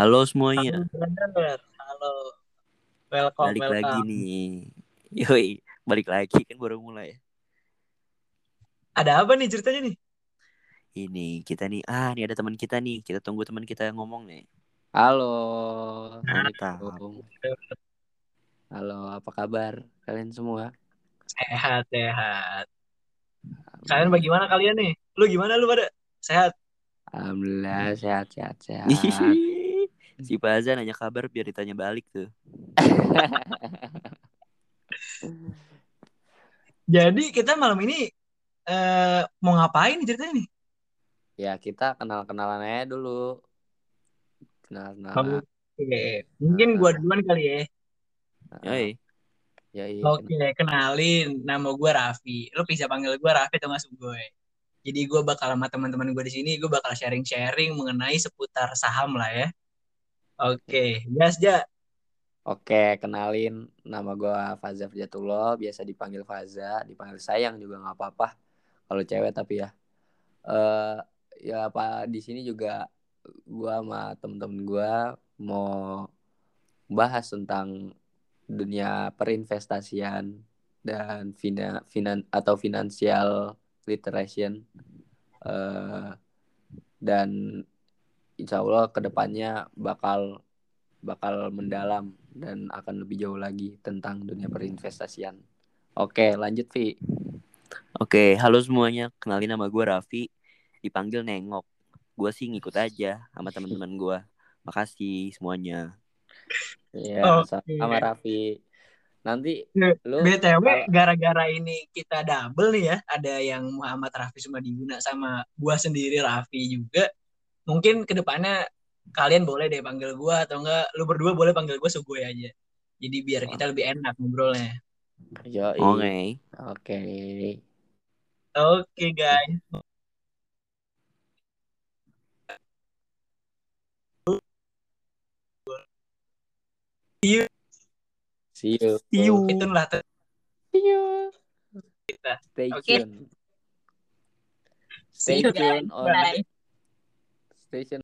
Halo semuanya, Halo. Welcome, balik welcome. lagi nih. Yoi, balik lagi kan baru mulai. Ada apa nih ceritanya nih? Ini kita nih, ah nih ada teman kita nih. Kita tunggu teman kita yang ngomong nih. Halo. Assalamualaikum. Halo, apa kabar kalian semua? Sehat, sehat. Kalian bagaimana kalian nih? Lu gimana lu pada? Sehat? Alhamdulillah sehat sehat sehat. Si Paza nanya kabar biar ditanya balik tuh. Jadi kita malam ini eh mau ngapain nih ceritanya nih? ya kita kenal kenalan aja dulu. Kenal kenalan. Oke, mungkin gua duluan kali ya. Yoi. Ya iya. Oke, kenalin. Nama gua Raffi. Lu bisa panggil gua Raffi atau nggak gue. Jadi gua bakal sama teman-teman gue di sini, gue bakal sharing-sharing mengenai seputar saham lah ya. Oke, gas ja. Oke, kenalin nama gua Faza Fajatullah, biasa dipanggil Faza, dipanggil sayang juga nggak apa-apa. Kalau cewek tapi ya. Eh ya apa di sini juga gua sama temen-temen gua mau bahas tentang dunia perinvestasian dan fina, finan atau financial literation eh dan insya Allah ke depannya bakal bakal mendalam dan akan lebih jauh lagi tentang dunia perinvestasian. Oke, lanjut Vi. Oke, halo semuanya. Kenalin nama gue Raffi. Dipanggil Nengok. Gue sih ngikut aja sama teman-teman gue. Makasih semuanya. Iya, sama Raffi. Nanti Ya, lu BTW kalau- gara-gara ini kita double nih ya, ada yang Muhammad Raffi Sumadiguna sama gua sendiri Raffi juga. Mungkin ke depannya kalian boleh deh panggil gua atau enggak lu berdua boleh panggil gua Sugoy aja. Jadi biar kita lebih enak ngobrolnya. Yoi. Oke. Oke. Oke guys. See you. See you. Itu lah tuh See you. kita. Stay Oke. tune. See Stay you guys. tune on Bye. Station